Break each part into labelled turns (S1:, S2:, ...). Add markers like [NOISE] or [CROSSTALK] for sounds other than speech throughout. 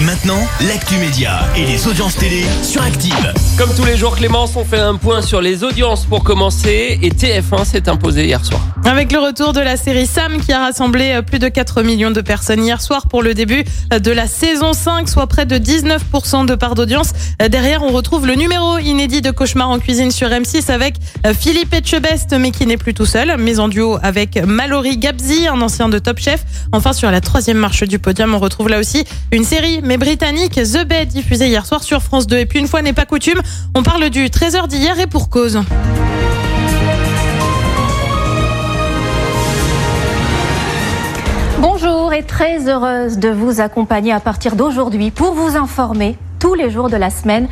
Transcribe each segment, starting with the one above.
S1: Et maintenant, l'actu média et les audiences télé sur Active.
S2: Comme tous les jours, Clémence, on fait un point sur les audiences pour commencer et TF1 s'est imposé hier soir.
S3: Avec le retour de la série Sam qui a rassemblé euh, plus de 4 millions de personnes hier soir pour le début euh, de la saison 5, soit près de 19% de part d'audience. Euh, Derrière, on retrouve le numéro inédit de Cauchemar en cuisine sur M6 avec Philippe Etchebest, mais qui n'est plus tout seul, mais en duo avec Mallory Gabzi, un ancien de Top Chef. Enfin, sur la troisième marche du podium, on retrouve là aussi une série, mais britannique, The Bed, diffusée hier soir sur France 2. Et puis, une fois n'est pas coutume, on parle du trésor d'hier et pour cause.
S4: Bonjour et très heureuse de vous accompagner à partir d'aujourd'hui pour vous informer tous les jours de la semaine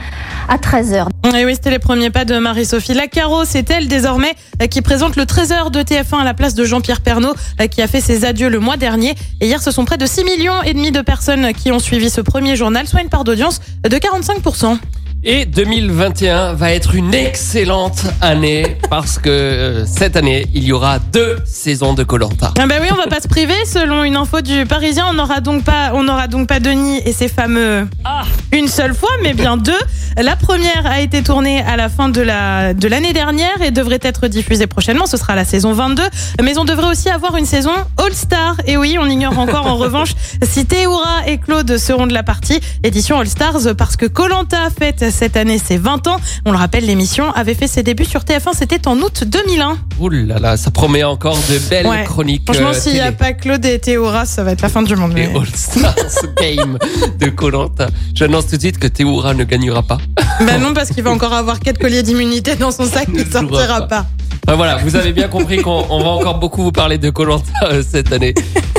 S4: à 13h.
S3: Et oui, c'était les premiers pas de Marie-Sophie Lacaro. C'est elle désormais euh, qui présente le trésor de TF1 à la place de Jean-Pierre Pernaud euh, qui a fait ses adieux le mois dernier. Et hier, ce sont près de 6 millions et demi de personnes qui ont suivi ce premier journal, soit une part d'audience de 45%.
S2: Et 2021 va être une excellente année [LAUGHS] parce que euh, cette année, il y aura deux saisons de Colanta.
S3: Ah bah oui, on va pas se priver. Selon une info du Parisien, on n'aura donc pas, on n'aura donc pas Denis et ses fameux
S2: Ah
S3: une seule fois, mais bien deux. La première a été tournée à la fin de la de l'année dernière et devrait être diffusée prochainement. Ce sera la saison 22. Mais on devrait aussi avoir une saison All Star. Et oui, on ignore encore en [LAUGHS] revanche si Théoura et Claude seront de la partie édition All Stars parce que Colanta fête cette année ses 20 ans. On le rappelle, l'émission avait fait ses débuts sur TF1. C'était en août 2001.
S2: Ouh là là, ça promet encore de belles
S3: Ouais.
S2: chroniques.
S3: Franchement,
S2: euh,
S3: s'il n'y a pas Claude et Théoura, ça va être la fin du monde.
S2: Les
S3: mais-
S2: All Stars Game de Colanta. Tout de suite que Théoura ne gagnera pas. [LAUGHS]
S3: Bah non, parce qu'il va encore avoir quatre colliers d'immunité dans son sac, il
S2: Il ne
S3: sortira
S2: pas.
S3: pas.
S2: Enfin, voilà, vous avez bien compris qu'on on va encore beaucoup vous parler de Colanta cette année.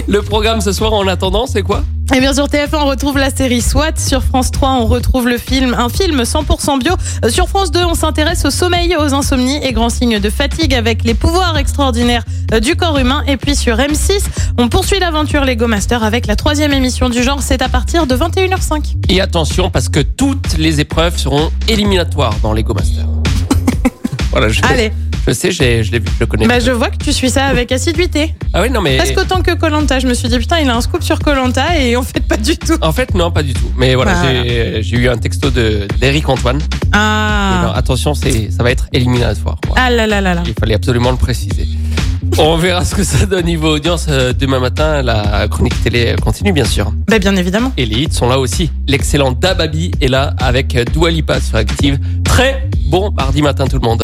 S2: Le programme ce soir, en attendant, c'est quoi?
S3: Et bien sur TF1, on retrouve la série SWAT. Sur France 3, on retrouve le film, un film 100% bio. Euh, Sur France 2, on s'intéresse au sommeil, aux insomnies et grands signes de fatigue avec les pouvoirs extraordinaires euh, du corps humain. Et puis sur M6, on poursuit l'aventure Lego Master avec la troisième émission du genre. C'est à partir de 21h05.
S2: Et attention, parce que toutes les épreuves seront éliminatoires dans Lego Master. [LAUGHS] voilà, je,
S3: Allez,
S2: je sais, je l'ai vu, je le connais.
S3: bah je vois que tu suis ça avec assiduité.
S2: Ah oui, non, mais.
S3: Presque autant que Colanta. Je me suis dit putain, il a un scoop sur Colanta et en fait pas du tout.
S2: En fait, non, pas du tout. Mais voilà,
S3: Voilà.
S2: j'ai- eu un texto de d'Eric Antoine. Alors,
S3: Ah,
S2: attention, c'est ça va être éliminatoire.
S3: ah là là là là.
S2: Il fallait absolument le préciser. On verra ce que ça donne niveau audience euh, demain matin. La chronique télé continue, bien sûr.
S3: Bah bien évidemment.
S2: Et les hits sont là aussi. L'excellent Dababi est là avec Dua Lipa sur Active. Très bon mardi matin tout le monde.